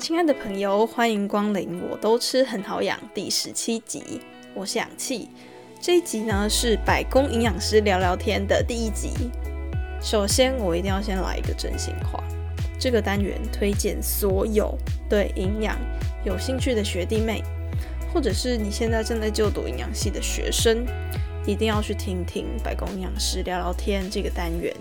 亲爱的朋友，欢迎光临！我都吃很好养第十七集，我是氧气。这一集呢是百工营养师聊聊天的第一集。首先，我一定要先来一个真心话。这个单元推荐所有对营养有兴趣的学弟妹，或者是你现在正在就读营养系的学生，一定要去听听百工营养师聊聊天这个单元。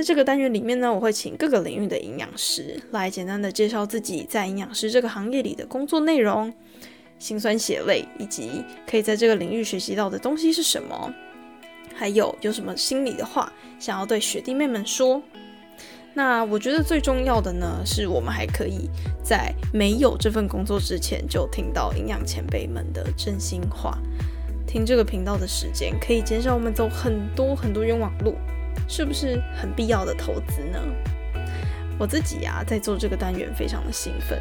在这个单元里面呢，我会请各个领域的营养师来简单的介绍自己在营养师这个行业里的工作内容、辛酸血泪，以及可以在这个领域学习到的东西是什么，还有有什么心里的话想要对学弟妹们说。那我觉得最重要的呢，是我们还可以在没有这份工作之前就听到营养前辈们的真心话。听这个频道的时间可以减少我们走很多很多冤枉路。是不是很必要的投资呢？我自己呀，在做这个单元非常的兴奋，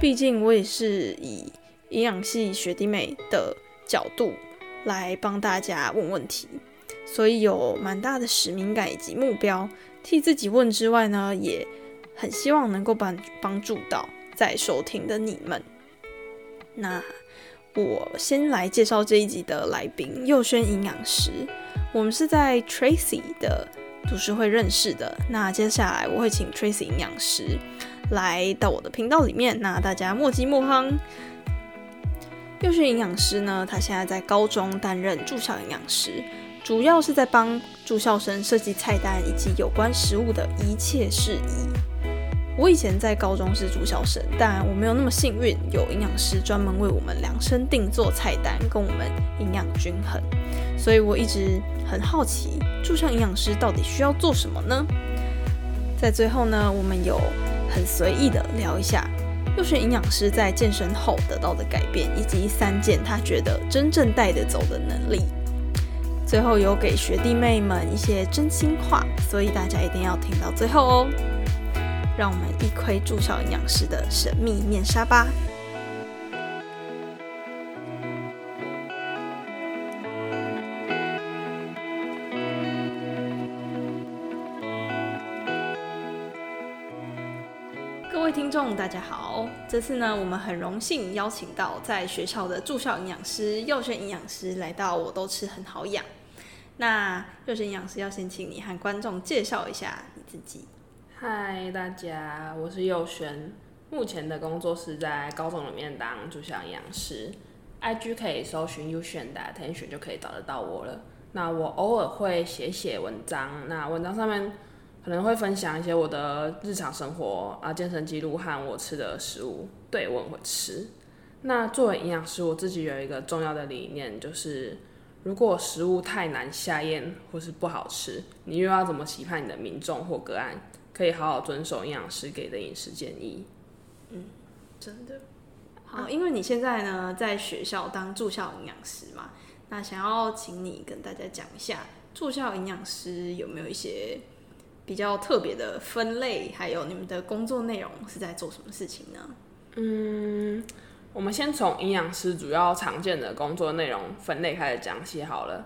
毕竟我也是以营养系学弟妹的角度来帮大家问问题，所以有蛮大的使命感以及目标，替自己问之外呢，也很希望能够帮帮助到在收听的你们。那我先来介绍这一集的来宾，佑轩营养师。我们是在 Tracy 的读书会认识的。那接下来我会请 Tracy 营养师来到我的频道里面。那大家莫急莫慌。幼学营养师呢，他现在在高中担任住校营养师，主要是在帮住校生设计菜单以及有关食物的一切事宜。我以前在高中是住校生，但我没有那么幸运，有营养师专门为我们量身定做菜单，跟我们营养均衡。所以我一直很好奇，住校营养师到底需要做什么呢？在最后呢，我们有很随意的聊一下，幼学营养师在健身后得到的改变，以及三件他觉得真正带得走的能力。最后有给学弟妹们一些真心话，所以大家一定要听到最后哦。让我们一窥住校营养师的神秘面纱吧。各位听众，大家好！这次呢，我们很荣幸邀请到在学校的住校营养师、幼轩营养师来到我都吃很好养。那幼轩营养师要先请你和观众介绍一下你自己。嗨，大家，我是佑轩，目前的工作是在高中里面当住校营养师。IG 可以搜寻优选的 attention 就可以找得到我了。那我偶尔会写写文章，那文章上面可能会分享一些我的日常生活啊、健身记录和我吃的食物。对，我很会吃。那作为营养师，我自己有一个重要的理念，就是如果食物太难下咽或是不好吃，你又要怎么期盼你的民众或个案？可以好好遵守营养师给的饮食建议。嗯，真的好，因为你现在呢在学校当住校营养师嘛，那想要请你跟大家讲一下住校营养师有没有一些比较特别的分类，还有你们的工作内容是在做什么事情呢？嗯，我们先从营养师主要常见的工作内容分类开始讲起好了。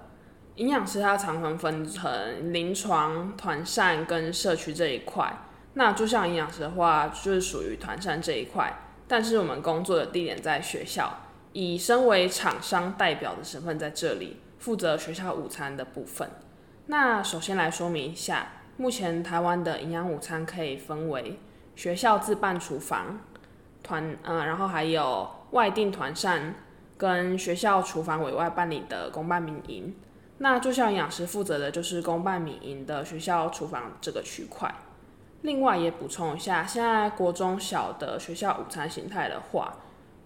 营养师他常常分成临床、团膳跟社区这一块。那就像营养师的话，就是属于团膳这一块。但是我们工作的地点在学校，以身为厂商代表的身份在这里负责学校午餐的部分。那首先来说明一下，目前台湾的营养午餐可以分为学校自办厨房、团嗯，然后还有外订团膳跟学校厨房委外办理的公办民营。那住校营养师负责的就是公办民营的学校厨房这个区块。另外也补充一下，现在国中小的学校午餐形态的话，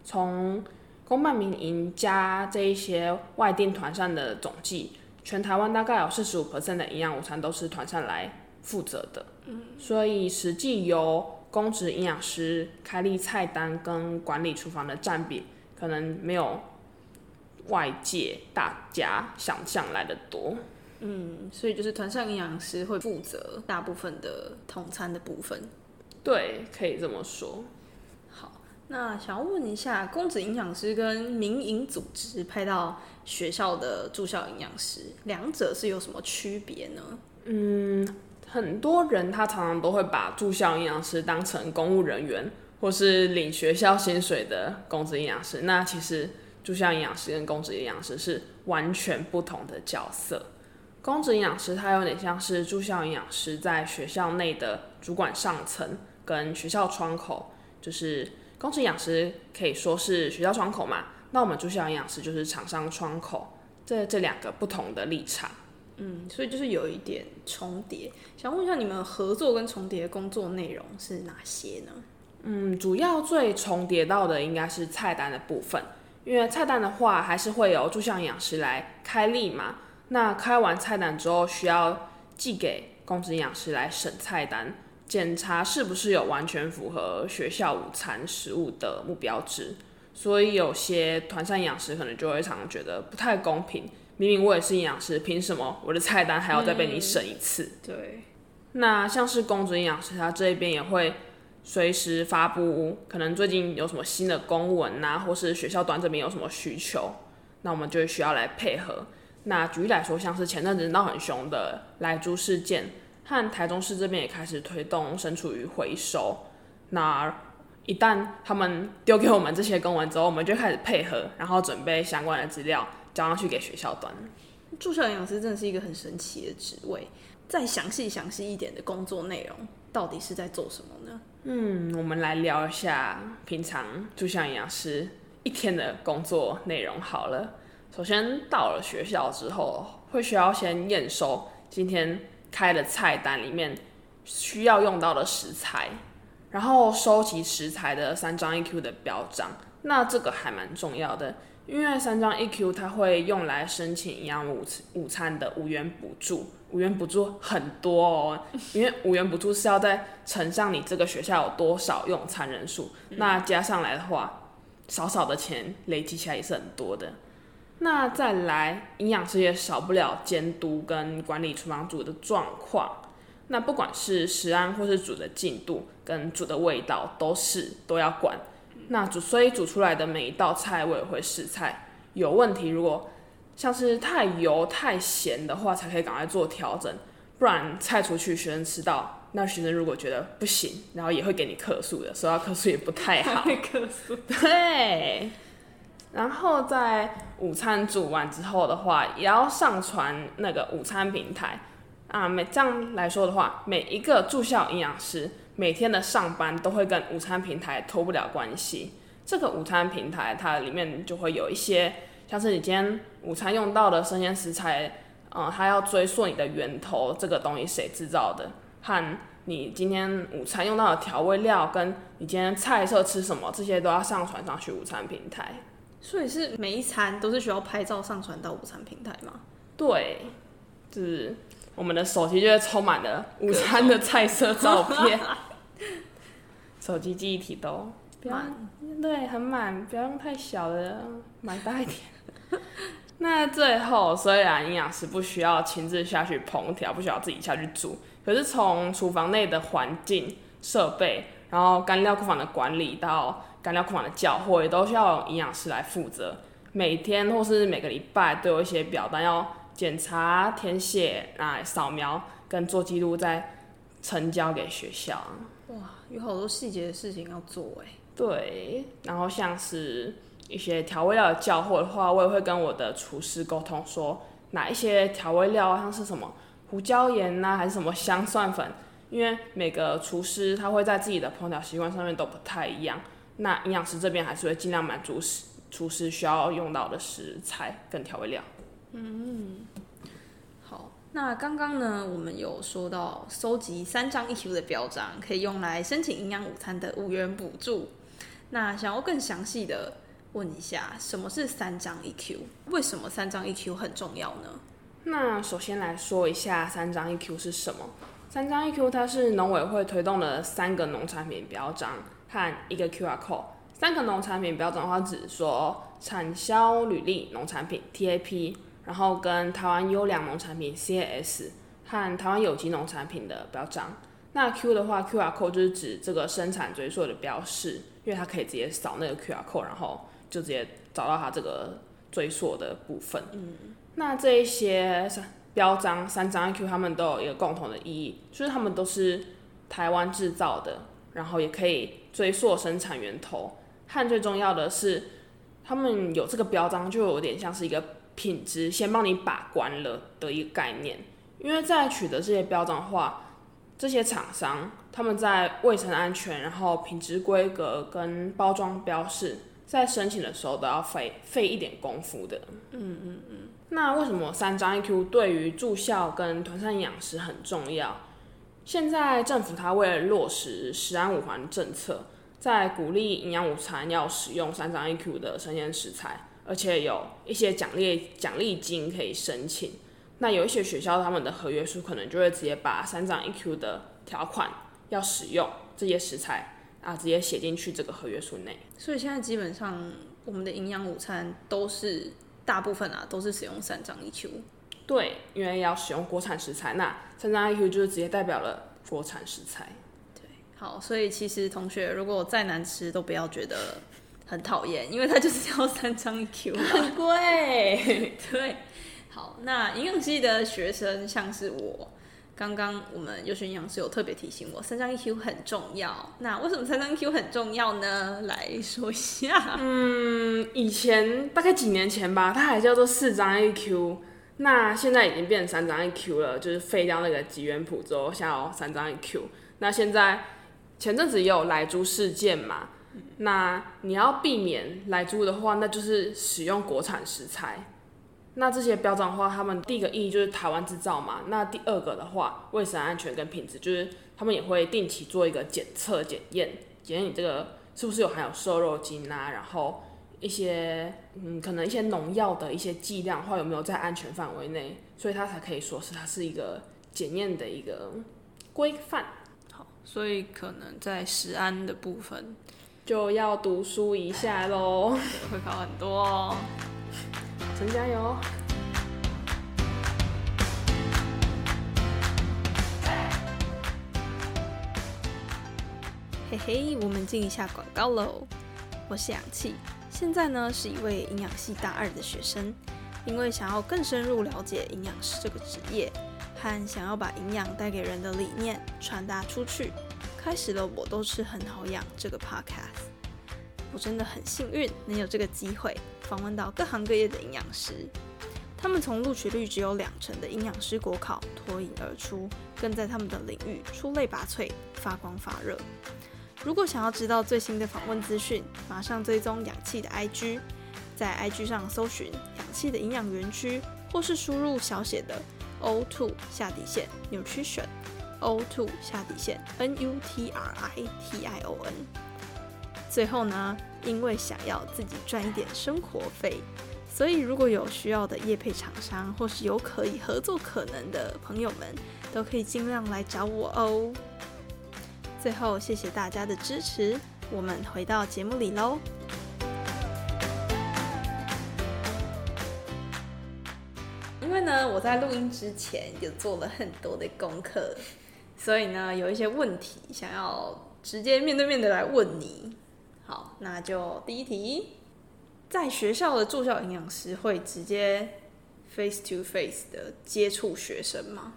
从公办民营加这一些外订团膳的总计，全台湾大概有四十五的营养午餐都是团膳来负责的。嗯，所以实际由公职营养师开立菜单跟管理厨房的占比，可能没有。外界大家想象来的多，嗯，所以就是团膳营养师会负责大部分的统餐的部分，对，可以这么说。好，那想要问一下，公职营养师跟民营组织派到学校的住校营养师，两者是有什么区别呢？嗯，很多人他常常都会把住校营养师当成公务人员或是领学校薪水的公职营养师。那其实住校营养师跟公职营养师是完全不同的角色。公职营养师他有点像是住校营养师在学校内的主管上层跟学校窗口，就是公职营养师可以说是学校窗口嘛，那我们住校营养师就是厂商窗口，这这两个不同的立场。嗯，所以就是有一点重叠。想问一下，你们合作跟重叠的工作内容是哪些呢？嗯，主要最重叠到的应该是菜单的部分，因为菜单的话还是会有住校营养师来开立嘛。那开完菜单之后，需要寄给公职营养师来审菜单，检查是不是有完全符合学校午餐食物的目标值。所以有些团膳营养师可能就会常常觉得不太公平。明明我也是营养师，凭什么我的菜单还要再被你审一次？对。那像是公职营养师，他这边也会随时发布，可能最近有什么新的公文呐，或是学校端这边有什么需求，那我们就需要来配合。那举例来说，像是前阵子闹很凶的莱猪事件，和台中市这边也开始推动身处于回收。那一旦他们丢给我们这些公文之后，我们就开始配合，然后准备相关的资料。交上去给学校端。助校营养师真的是一个很神奇的职位。再详细详细一点的工作内容，到底是在做什么呢？嗯，我们来聊一下平常助校营养师一天的工作内容好了。首先到了学校之后，会需要先验收今天开的菜单里面需要用到的食材，然后收集食材的三张 EQ 的标章。那这个还蛮重要的。因为三张 EQ 它会用来申请营养午午餐的五元补助，五元补助很多哦，因为五元补助是要在乘上你这个学校有多少用餐人数，那加上来的话，少少的钱累积起来也是很多的。那再来，营养师也少不了监督跟管理厨房煮的状况，那不管是食安或是煮的进度跟煮的味道，都是都要管。那煮，所以煮出来的每一道菜我也会试菜，有问题如果像是太油太咸的话，才可以赶快做调整，不然菜出去学生吃到，那学生如果觉得不行，然后也会给你客诉的，收到客诉也不太好。客诉。对。然后在午餐煮完之后的话，也要上传那个午餐平台啊。每这样来说的话，每一个住校营养师。每天的上班都会跟午餐平台脱不了关系。这个午餐平台它里面就会有一些，像是你今天午餐用到的生鲜食材，嗯，它要追溯你的源头，这个东西谁制造的，和你今天午餐用到的调味料，跟你今天菜色吃什么，这些都要上传上去午餐平台。所以是每一餐都是需要拍照上传到午餐平台吗？对，就是我们的手机就会充满了午餐的菜色照片。手机记忆体都满，对，很满，不要用太小的，买大一点。那最后，虽然营养师不需要亲自下去烹调，不需要自己下去煮，可是从厨房内的环境、设备，然后干料库房的管理到干料库房的缴货，也都需要营养师来负责。每天或是每个礼拜都有一些表单要检查、填写、来扫描跟做记录，再呈交给学校。哇，有好多细节的事情要做哎。对，然后像是一些调味料的交货的话，我也会跟我的厨师沟通，说哪一些调味料，像是什么胡椒盐呐，还是什么香蒜粉，因为每个厨师他会在自己的烹调习惯上面都不太一样。那营养师这边还是会尽量满足厨师需要用到的食材跟调味料。嗯。好那刚刚呢，我们有说到收集三张 EQ 的标章，可以用来申请营养午餐的五元补助。那想要更详细的问一下，什么是三张 EQ？为什么三张 EQ 很重要呢？那首先来说一下三张 EQ 是什么。三张 EQ 它是农委会推动的三个农产品标章和一个 QR code。三个农产品标章的话，指说产销履历农产品 TAP。然后跟台湾优良农产品 CAS 和台湾有机农产品的标章。那 Q 的话，QR code 就是指这个生产追溯的标示，因为它可以直接扫那个 QR code，然后就直接找到它这个追溯的部分。嗯。那这一些标章三张 Q，它们都有一个共同的意义，就是它们都是台湾制造的，然后也可以追溯生产源头，和最重要的是，他们有这个标章，就有点像是一个品质先帮你把关了的一个概念。因为在取得这些标准的话，这些厂商他们在卫生安全、然后品质规格跟包装标示，在申请的时候都要费费一点功夫的。嗯嗯嗯。那为什么三张 EQ 对于住校跟团膳营养师很重要？现在政府它为了落实食安五环政策，在鼓励营养午餐要使用三张 EQ 的生鲜食材，而且有一些奖励奖励金可以申请。那有一些学校他们的合约书可能就会直接把三张一 Q 的条款要使用这些食材啊，直接写进去这个合约书内。所以现在基本上我们的营养午餐都是大部分啊都是使用三张一 Q。对，因为要使用国产食材，那三张 EQ 就是直接代表了国产食材。对，好，所以其实同学如果再难吃都不要觉得很讨厌，因为它就是要三张 EQ，很贵。对。好，那营养系的学生像是我，刚刚我们优秀营养师有特别提醒我，三张 EQ 很重要。那为什么三张 EQ 很重要呢？来说一下。嗯，以前大概几年前吧，它还叫做四张 EQ，那现在已经变成三张 EQ 了，就是废掉那个吉原普之后，现在三张 EQ。那现在前阵子也有来猪事件嘛，那你要避免来猪的话，那就是使用国产食材。那这些标准的话，他们第一个意义就是台湾制造嘛。那第二个的话，卫生安全跟品质，就是他们也会定期做一个检测检验，检验你这个是不是有含有瘦肉精啊，然后一些嗯可能一些农药的一些剂量的话有没有在安全范围内，所以它才可以说是它是一个检验的一个规范。好，所以可能在食安的部分就要读书一下喽，会考很多哦。陈加油！嘿嘿，我们进一下广告喽。我是氧气，现在呢是一位营养系大二的学生。因为想要更深入了解营养师这个职业，和想要把营养带给人的理念传达出去，开始了我都是很好养这个 podcast。我真的很幸运能有这个机会。访问到各行各业的营养师，他们从录取率只有两成的营养师国考脱颖而出，更在他们的领域出类拔萃，发光发热。如果想要知道最新的访问资讯，马上追踪氧气的 IG，在 IG 上搜寻氧气的营养园区，或是输入小写的 O two 下底线 nutrition O two 下底线 N U T R I T I O N。最后呢？因为想要自己赚一点生活费，所以如果有需要的业配厂商，或是有可以合作可能的朋友们，都可以尽量来找我哦。最后，谢谢大家的支持，我们回到节目里喽。因为呢，我在录音之前也做了很多的功课，所以呢，有一些问题想要直接面对面的来问你。好，那就第一题，在学校的住校营养师会直接 face to face 的接触学生吗？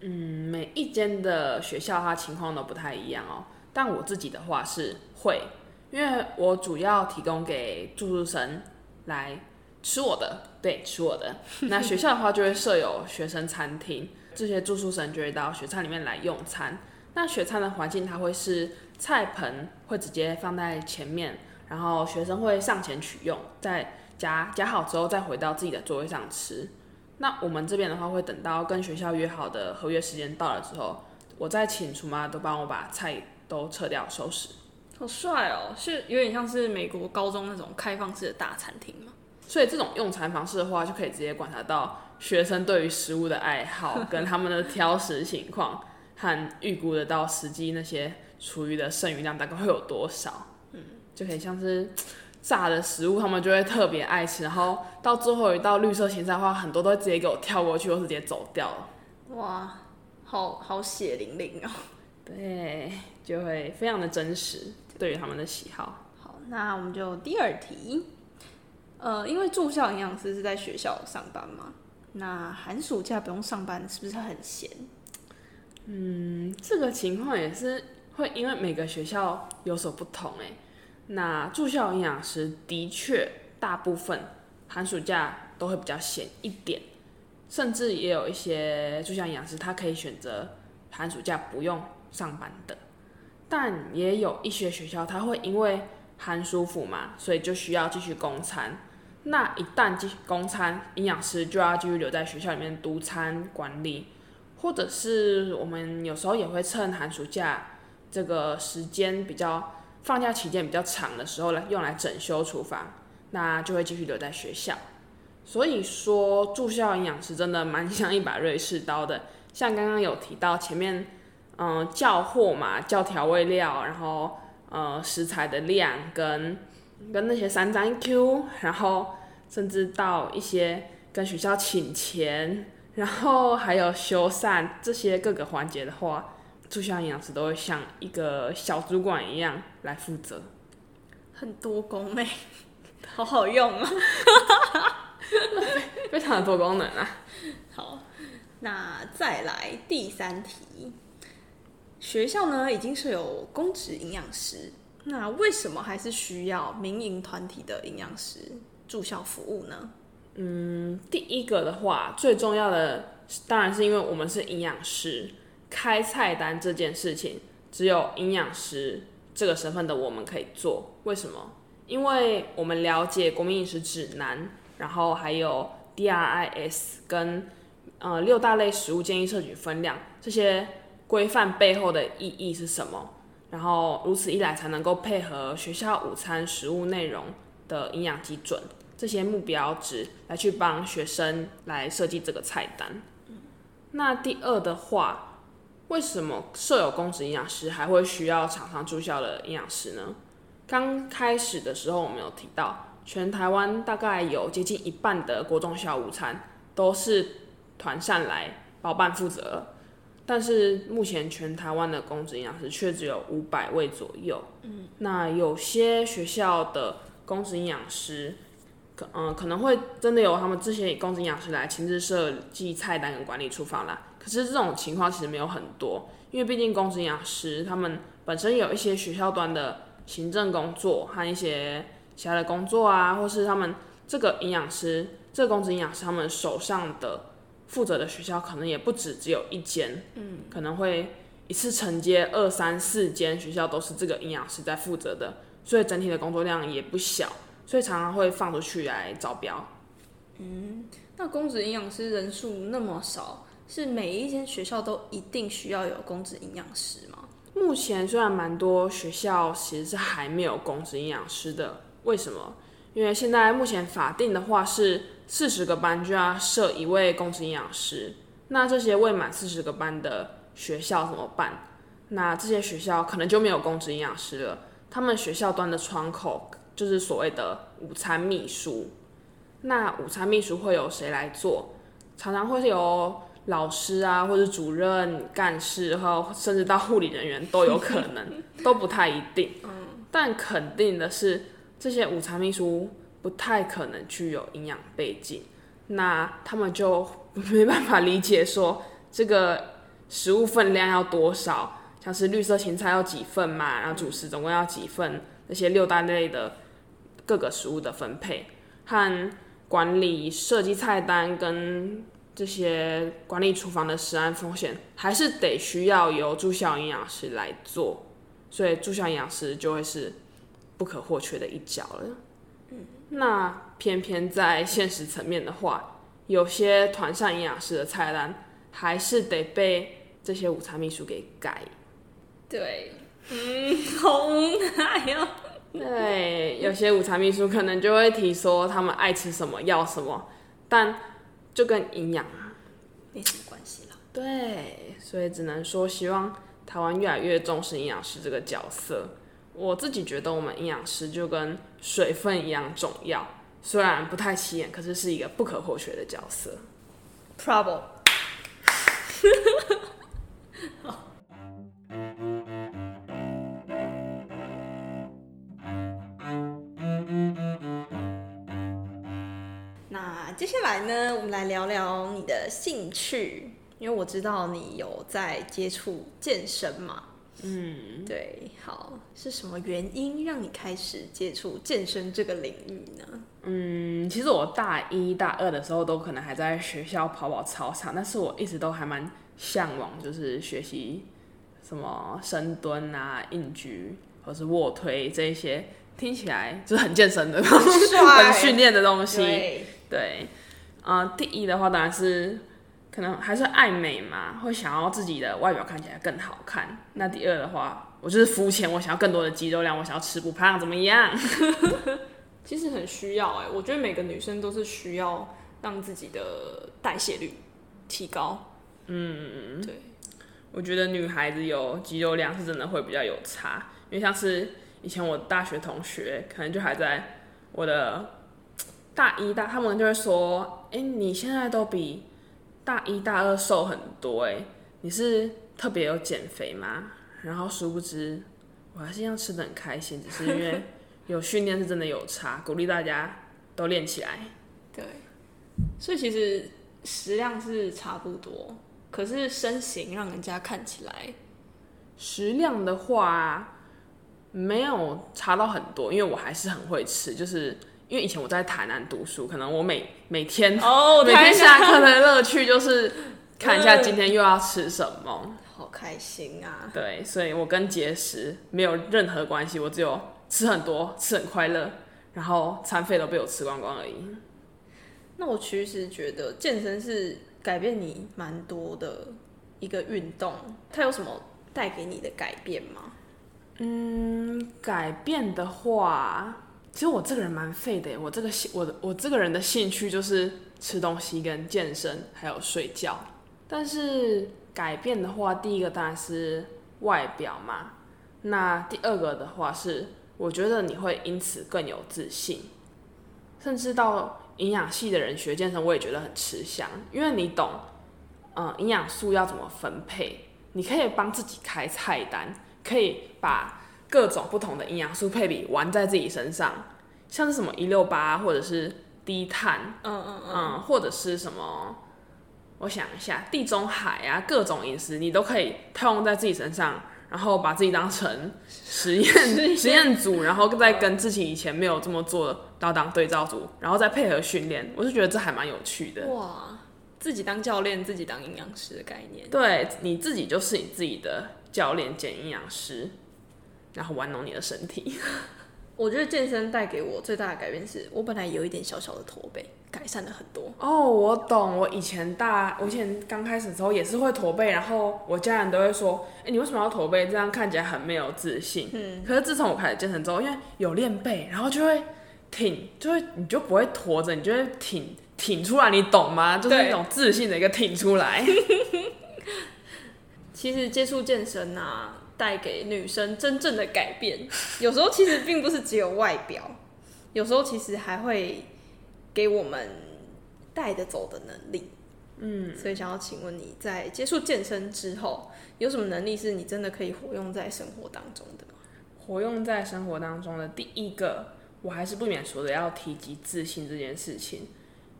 嗯，每一间的学校它情况都不太一样哦。但我自己的话是会，因为我主要提供给住宿生来吃我的，对，吃我的。那学校的话就会设有学生餐厅，这些住宿生就会到学餐里面来用餐。那学餐的环境它会是。菜盆会直接放在前面，然后学生会上前取用，再夹夹好之后再回到自己的座位上吃。那我们这边的话会等到跟学校约好的合约时间到了之后，我再请厨妈都帮我把菜都撤掉收拾。好帅哦，是有点像是美国高中那种开放式的大餐厅嘛？所以这种用餐方式的话，就可以直接观察到学生对于食物的爱好 跟他们的挑食情况，和预估得到实际那些。厨余的剩余量大概会有多少？嗯，就可以像是炸的食物，他们就会特别爱吃。然后到最后一道绿色芹菜的话，很多都会直接给我跳过去，或是直接走掉了。哇，好好血淋淋哦！对，就会非常的真实，对于他们的喜好。好，那我们就第二题。呃，因为住校营养师是在学校上班嘛，那寒暑假不用上班，是不是很闲？嗯，这个情况也是。会因为每个学校有所不同哎。那住校营养师的确大部分寒暑假都会比较闲一点，甚至也有一些住校营养师他可以选择寒暑假不用上班的，但也有一些学校他会因为寒暑辅嘛，所以就需要继续供餐。那一旦继续供餐，营养师就要继续留在学校里面督餐管理，或者是我们有时候也会趁寒暑假这个时间比较。放假期间比较长的时候呢，用来整修厨房，那就会继续留在学校。所以说，住校营养师真的蛮像一把瑞士刀的。像刚刚有提到前面，嗯，叫货嘛，叫调味料，然后呃食材的量跟跟那些三张 Q，然后甚至到一些跟学校请钱，然后还有修缮这些各个环节的话。住校营养师都会像一个小主管一样来负责，很多功能，好好用啊，非常的多功能啊。好，那再来第三题，学校呢已经是有公职营养师，那为什么还是需要民营团体的营养师住校服务呢？嗯，第一个的话，最重要的当然是因为我们是营养师。开菜单这件事情，只有营养师这个身份的我们可以做。为什么？因为我们了解国民饮食指南，然后还有 DRIS 跟呃六大类食物建议摄取分量这些规范背后的意义是什么。然后如此一来，才能够配合学校午餐食物内容的营养基准这些目标值来去帮学生来设计这个菜单。那第二的话。为什么设有公职营养师还会需要厂商住校的营养师呢？刚开始的时候，我们有提到，全台湾大概有接近一半的国中小午餐都是团膳来包办负责，但是目前全台湾的公职营养师却只有五百位左右。嗯，那有些学校的公职营养师，可嗯可能会真的有他们这些公职营养师来亲自设计菜单跟管理厨房啦。可是这种情况其实没有很多，因为毕竟公职营养师他们本身有一些学校端的行政工作和一些其他的工作啊，或是他们这个营养师，这个公职营养师他们手上的负责的学校可能也不止只有一间，嗯，可能会一次承接二三四间学校都是这个营养师在负责的，所以整体的工作量也不小，所以常常会放出去来招标。嗯，那公职营养师人数那么少。是每一间学校都一定需要有公职营养师吗？目前虽然蛮多学校其实是还没有公职营养师的，为什么？因为现在目前法定的话是四十个班就要设一位公职营养师，那这些未满四十个班的学校怎么办？那这些学校可能就没有公职营养师了，他们学校端的窗口就是所谓的午餐秘书。那午餐秘书会由谁来做？常常会由。老师啊，或者主任、干事，然后甚至到护理人员都有可能，都不太一定。嗯，但肯定的是，这些午餐秘书不太可能具有营养背景，那他们就没办法理解说这个食物分量要多少，像是绿色芹菜要几份嘛，然后主食总共要几份，那些六大类的各个食物的分配和管理设计菜单跟。这些管理厨房的食安风险，还是得需要由住校营养师来做，所以住校营养师就会是不可或缺的一角了。嗯，那偏偏在现实层面的话，有些团膳营养师的菜单还是得被这些午餐秘书给改。对，嗯，好无奈哦。对，有些午餐秘书可能就会提说他们爱吃什么要什么，但。就跟营养没什么关系了。对，所以只能说希望台湾越来越重视营养师这个角色。我自己觉得我们营养师就跟水分一样重要，虽然不太起眼，可是是一个不可或缺的角色。p r o b l e 那。接下来呢，我们来聊聊你的兴趣，因为我知道你有在接触健身嘛。嗯，对，好，是什么原因让你开始接触健身这个领域呢？嗯，其实我大一大二的时候都可能还在学校跑跑操场，但是我一直都还蛮向往，就是学习什么深蹲啊、硬举或是卧推这一些，听起来就是很健身的东西、很训练的东西。对，呃，第一的话当然是可能还是爱美嘛，会想要自己的外表看起来更好看。那第二的话，我就是肤浅，我想要更多的肌肉量，我想要吃不胖，怎么样？其实很需要哎，我觉得每个女生都是需要让自己的代谢率提高。嗯，对，我觉得女孩子有肌肉量是真的会比较有差，因为像是以前我大学同学，可能就还在我的大一大，他们就会说：“哎，你现在都比大一大二瘦很多，哎，你是特别有减肥吗？”然后殊不知，我还是一样吃的很开心，只是因为。有训练是真的有差，鼓励大家都练起来。对，所以其实食量是差不多，可是身形让人家看起来，食量的话没有差到很多，因为我还是很会吃。就是因为以前我在台南读书，可能我每每天哦，每天下课的乐趣就是看一下今天又要吃什么，好开心啊！对，所以我跟节食没有任何关系，我只有。吃很多，吃很快乐，然后餐费都被我吃光光而已。那我其实觉得健身是改变你蛮多的一个运动，它有什么带给你的改变吗？嗯，改变的话，其实我这个人蛮废的，我这个兴，我的我这个人的兴趣就是吃东西跟健身，还有睡觉。但是改变的话，第一个当然是外表嘛，那第二个的话是。我觉得你会因此更有自信，甚至到营养系的人学健身，我也觉得很吃香，因为你懂，嗯，营养素要怎么分配，你可以帮自己开菜单，可以把各种不同的营养素配比玩在自己身上，像是什么一六八或者是低碳，嗯嗯嗯，或者是什么，我想一下，地中海啊，各种饮食你都可以套用在自己身上。然后把自己当成实验实验组，然后再跟自己以前没有这么做，到当对照组，然后再配合训练，我就觉得这还蛮有趣的。哇，自己当教练，自己当营养师的概念。对，你自己就是你自己的教练兼营养师，然后玩弄你的身体。我觉得健身带给我最大的改变是，我本来有一点小小的驼背，改善了很多。哦，我懂。我以前大，我以前刚开始的时候也是会驼背，然后我家人都会说：“哎，你为什么要驼背？这样看起来很没有自信。”嗯。可是自从我开始健身之后，因为有练背，然后就会挺，就会你就不会驼着，你就会挺挺出来，你懂吗？就是那种自信的一个挺出来。其实接触健身啊。带给女生真正的改变，有时候其实并不是只有外表，有时候其实还会给我们带得走的能力。嗯，所以想要请问你在接触健身之后，有什么能力是你真的可以活用在生活当中的吗？活用在生活当中的第一个，我还是不免说的要提及自信这件事情，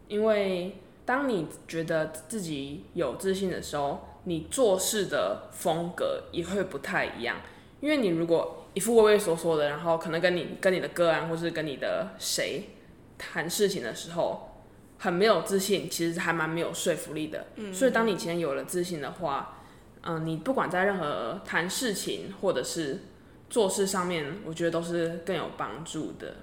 因为当你觉得自己有自信的时候。你做事的风格也会不太一样，因为你如果一副畏畏缩缩的，然后可能跟你跟你的个案或是跟你的谁谈事情的时候，很没有自信，其实还蛮没有说服力的。嗯，所以当你今天有了自信的话，嗯，你不管在任何谈事情或者是做事上面，我觉得都是更有帮助的。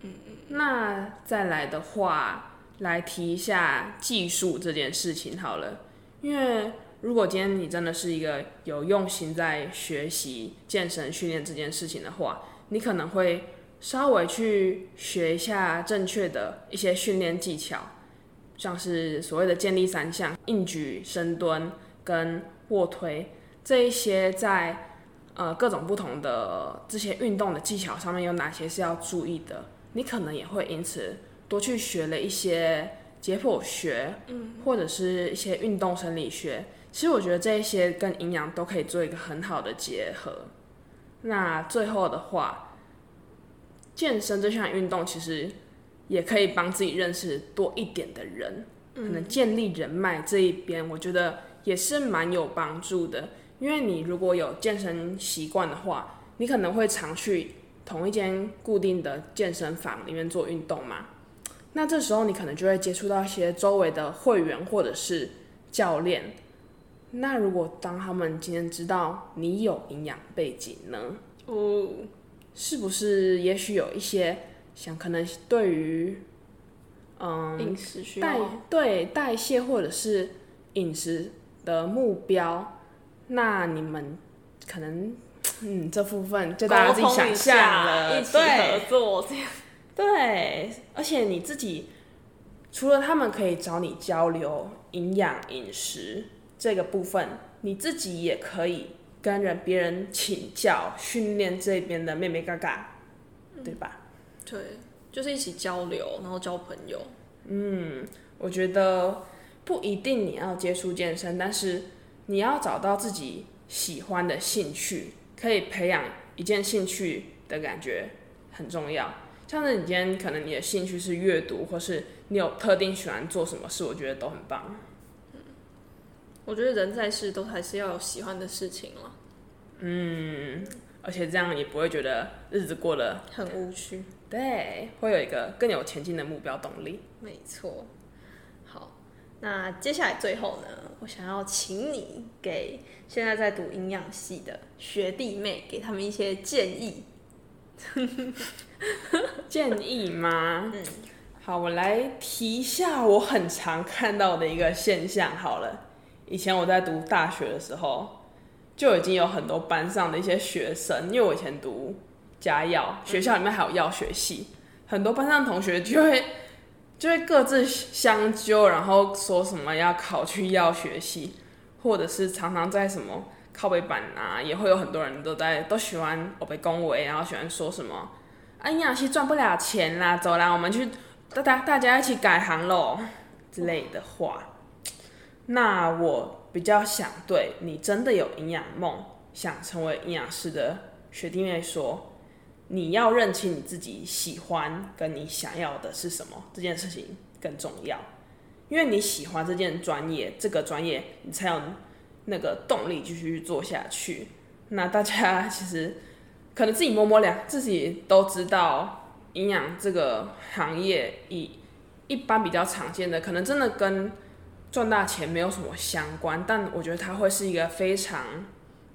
嗯嗯。那再来的话，来提一下技术这件事情好了，因为。如果今天你真的是一个有用心在学习健身训练这件事情的话，你可能会稍微去学一下正确的一些训练技巧，像是所谓的建立三项、硬举、深蹲跟卧推这一些，在呃各种不同的这些运动的技巧上面有哪些是要注意的？你可能也会因此多去学了一些解剖学，嗯，或者是一些运动生理学。其实我觉得这一些跟营养都可以做一个很好的结合。那最后的话，健身这项运动其实也可以帮自己认识多一点的人，可能建立人脉这一边，我觉得也是蛮有帮助的。因为你如果有健身习惯的话，你可能会常去同一间固定的健身房里面做运动嘛。那这时候你可能就会接触到一些周围的会员或者是教练。那如果当他们今天知道你有营养背景呢？哦，是不是也许有一些想可能对于嗯饮食需代对代谢或者是饮食的目标，那你们可能嗯这部分就大家自己想象了，一起合作这样。对，而且你自己除了他们可以找你交流营养饮食这个部分，你自己也可以跟人别人请教训练这边的妹妹嘎嘎，对吧？对，就是一起交流，然后交朋友。嗯我觉得不一定你要接触健身，但是你要找到自己喜欢的兴趣，可以培养一件兴趣的感觉很重要。像是你今天可能你的兴趣是阅读，或是你有特定喜欢做什么事，我觉得都很棒。我觉得人在世都还是要有喜欢的事情了，嗯而且这样也不会觉得日子过得很无趣。对，会有一个更有前进的目标动力。没错。好，那接下来最后呢，我想要请你给现在在读营养系的学弟妹，给他们一些建议。建议吗？嗯，好，我来提一下我很常看到的一个现象。好了，以前我在读大学的时候，就已经有很多班上的一些学生，因为我以前读家药，学校里面还有药学系，很多班上同学就会就会各自相纠，然后说什么要考去药学系，或者是常常在什么靠背板啊，也会有很多人都在都喜欢我被恭维，然后喜欢说什么。啊，营养系赚不了钱啦，走啦，我们去大家大家一起改行喽之类的话。那我比较想对你真的有营养梦，想成为营养师的学弟妹说，你要认清你自己喜欢跟你想要的是什么，这件事情更重要。因为你喜欢这件专业，这个专业你才有那个动力继续做下去。那大家其实。可能自己摸摸两，自己都知道营养这个行业，以一般比较常见的，可能真的跟赚大钱没有什么相关，但我觉得它会是一个非常，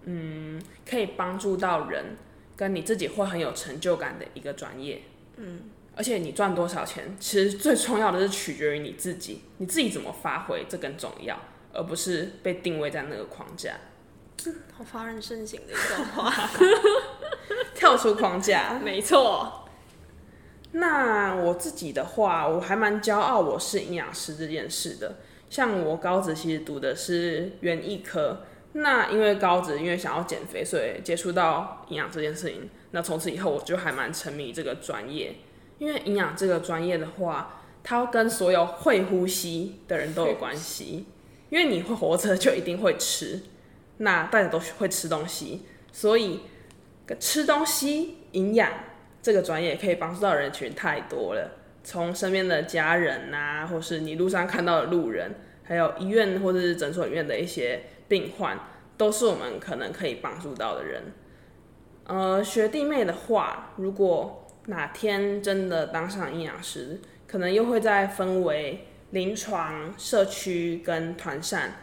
嗯，可以帮助到人，跟你自己会很有成就感的一个专业。嗯，而且你赚多少钱，其实最重要的是取决于你自己，你自己怎么发挥，这更重要，而不是被定位在那个框架。好发人深省的一段话。跳出框架，没错。那我自己的话，我还蛮骄傲我是营养师这件事的。像我高职其实读的是园艺科，那因为高职因为想要减肥，所以接触到营养这件事情。那从此以后我就还蛮沉迷这个专业，因为营养这个专业的话，它跟所有会呼吸的人都有关系。因为你会活着，就一定会吃，那大家都会吃东西，所以。吃东西营养这个专业可以帮助到人群太多了，从身边的家人呐，或是你路上看到的路人，还有医院或者是诊所里面的一些病患，都是我们可能可以帮助到的人。呃，学弟妹的话，如果哪天真的当上营养师，可能又会再分为临床、社区跟团膳，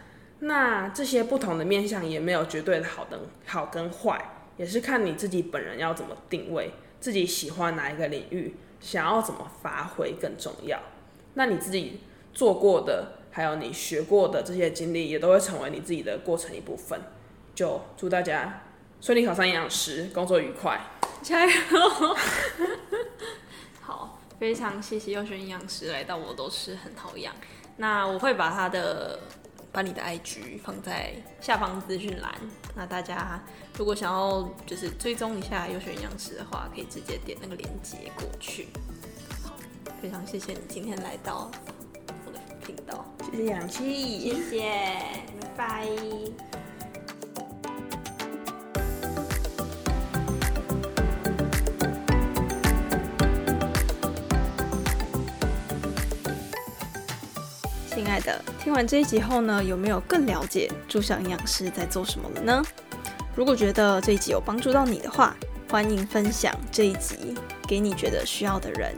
那这些不同的面向也没有绝对的好的好跟坏。也是看你自己本人要怎么定位，自己喜欢哪一个领域，想要怎么发挥更重要。那你自己做过的，还有你学过的这些经历，也都会成为你自己的过程一部分。就祝大家顺利考上营养师，工作愉快，加油！好，非常谢谢优选营养师来到我都是很好养。那我会把他的。把你的 IG 放在下方资讯栏，那大家如果想要就是追踪一下优选营养师的话，可以直接点那个链接过去。好，非常谢谢你今天来到我的频道，谢谢氧气，谢谢，拜拜。的，听完这一集后呢，有没有更了解住校营养师在做什么了呢？如果觉得这一集有帮助到你的话，欢迎分享这一集给你觉得需要的人。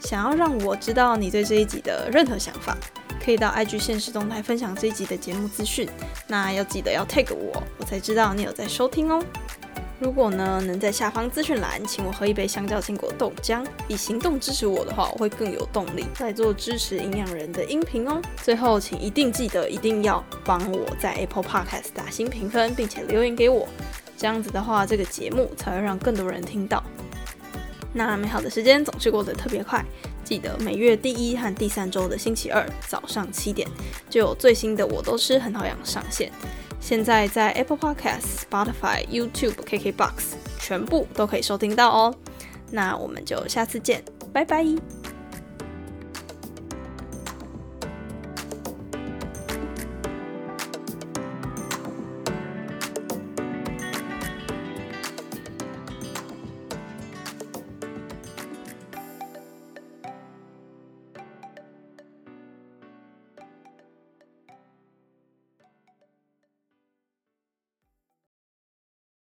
想要让我知道你对这一集的任何想法，可以到 IG 现实动态分享这一集的节目资讯。那要记得要 tag 我，我才知道你有在收听哦。如果呢能在下方资讯栏请我喝一杯香蕉坚果豆浆，以行动支持我的话，我会更有动力在做支持营养人的音频哦。最后，请一定记得一定要帮我在 Apple Podcast 打新评分，并且留言给我。这样子的话，这个节目才会让更多人听到。那美好的时间总是过得特别快，记得每月第一和第三周的星期二早上七点就有最新的我都吃很好养上线。现在在 Apple Podcast、Spotify、YouTube、KKBox 全部都可以收听到哦。那我们就下次见，拜拜。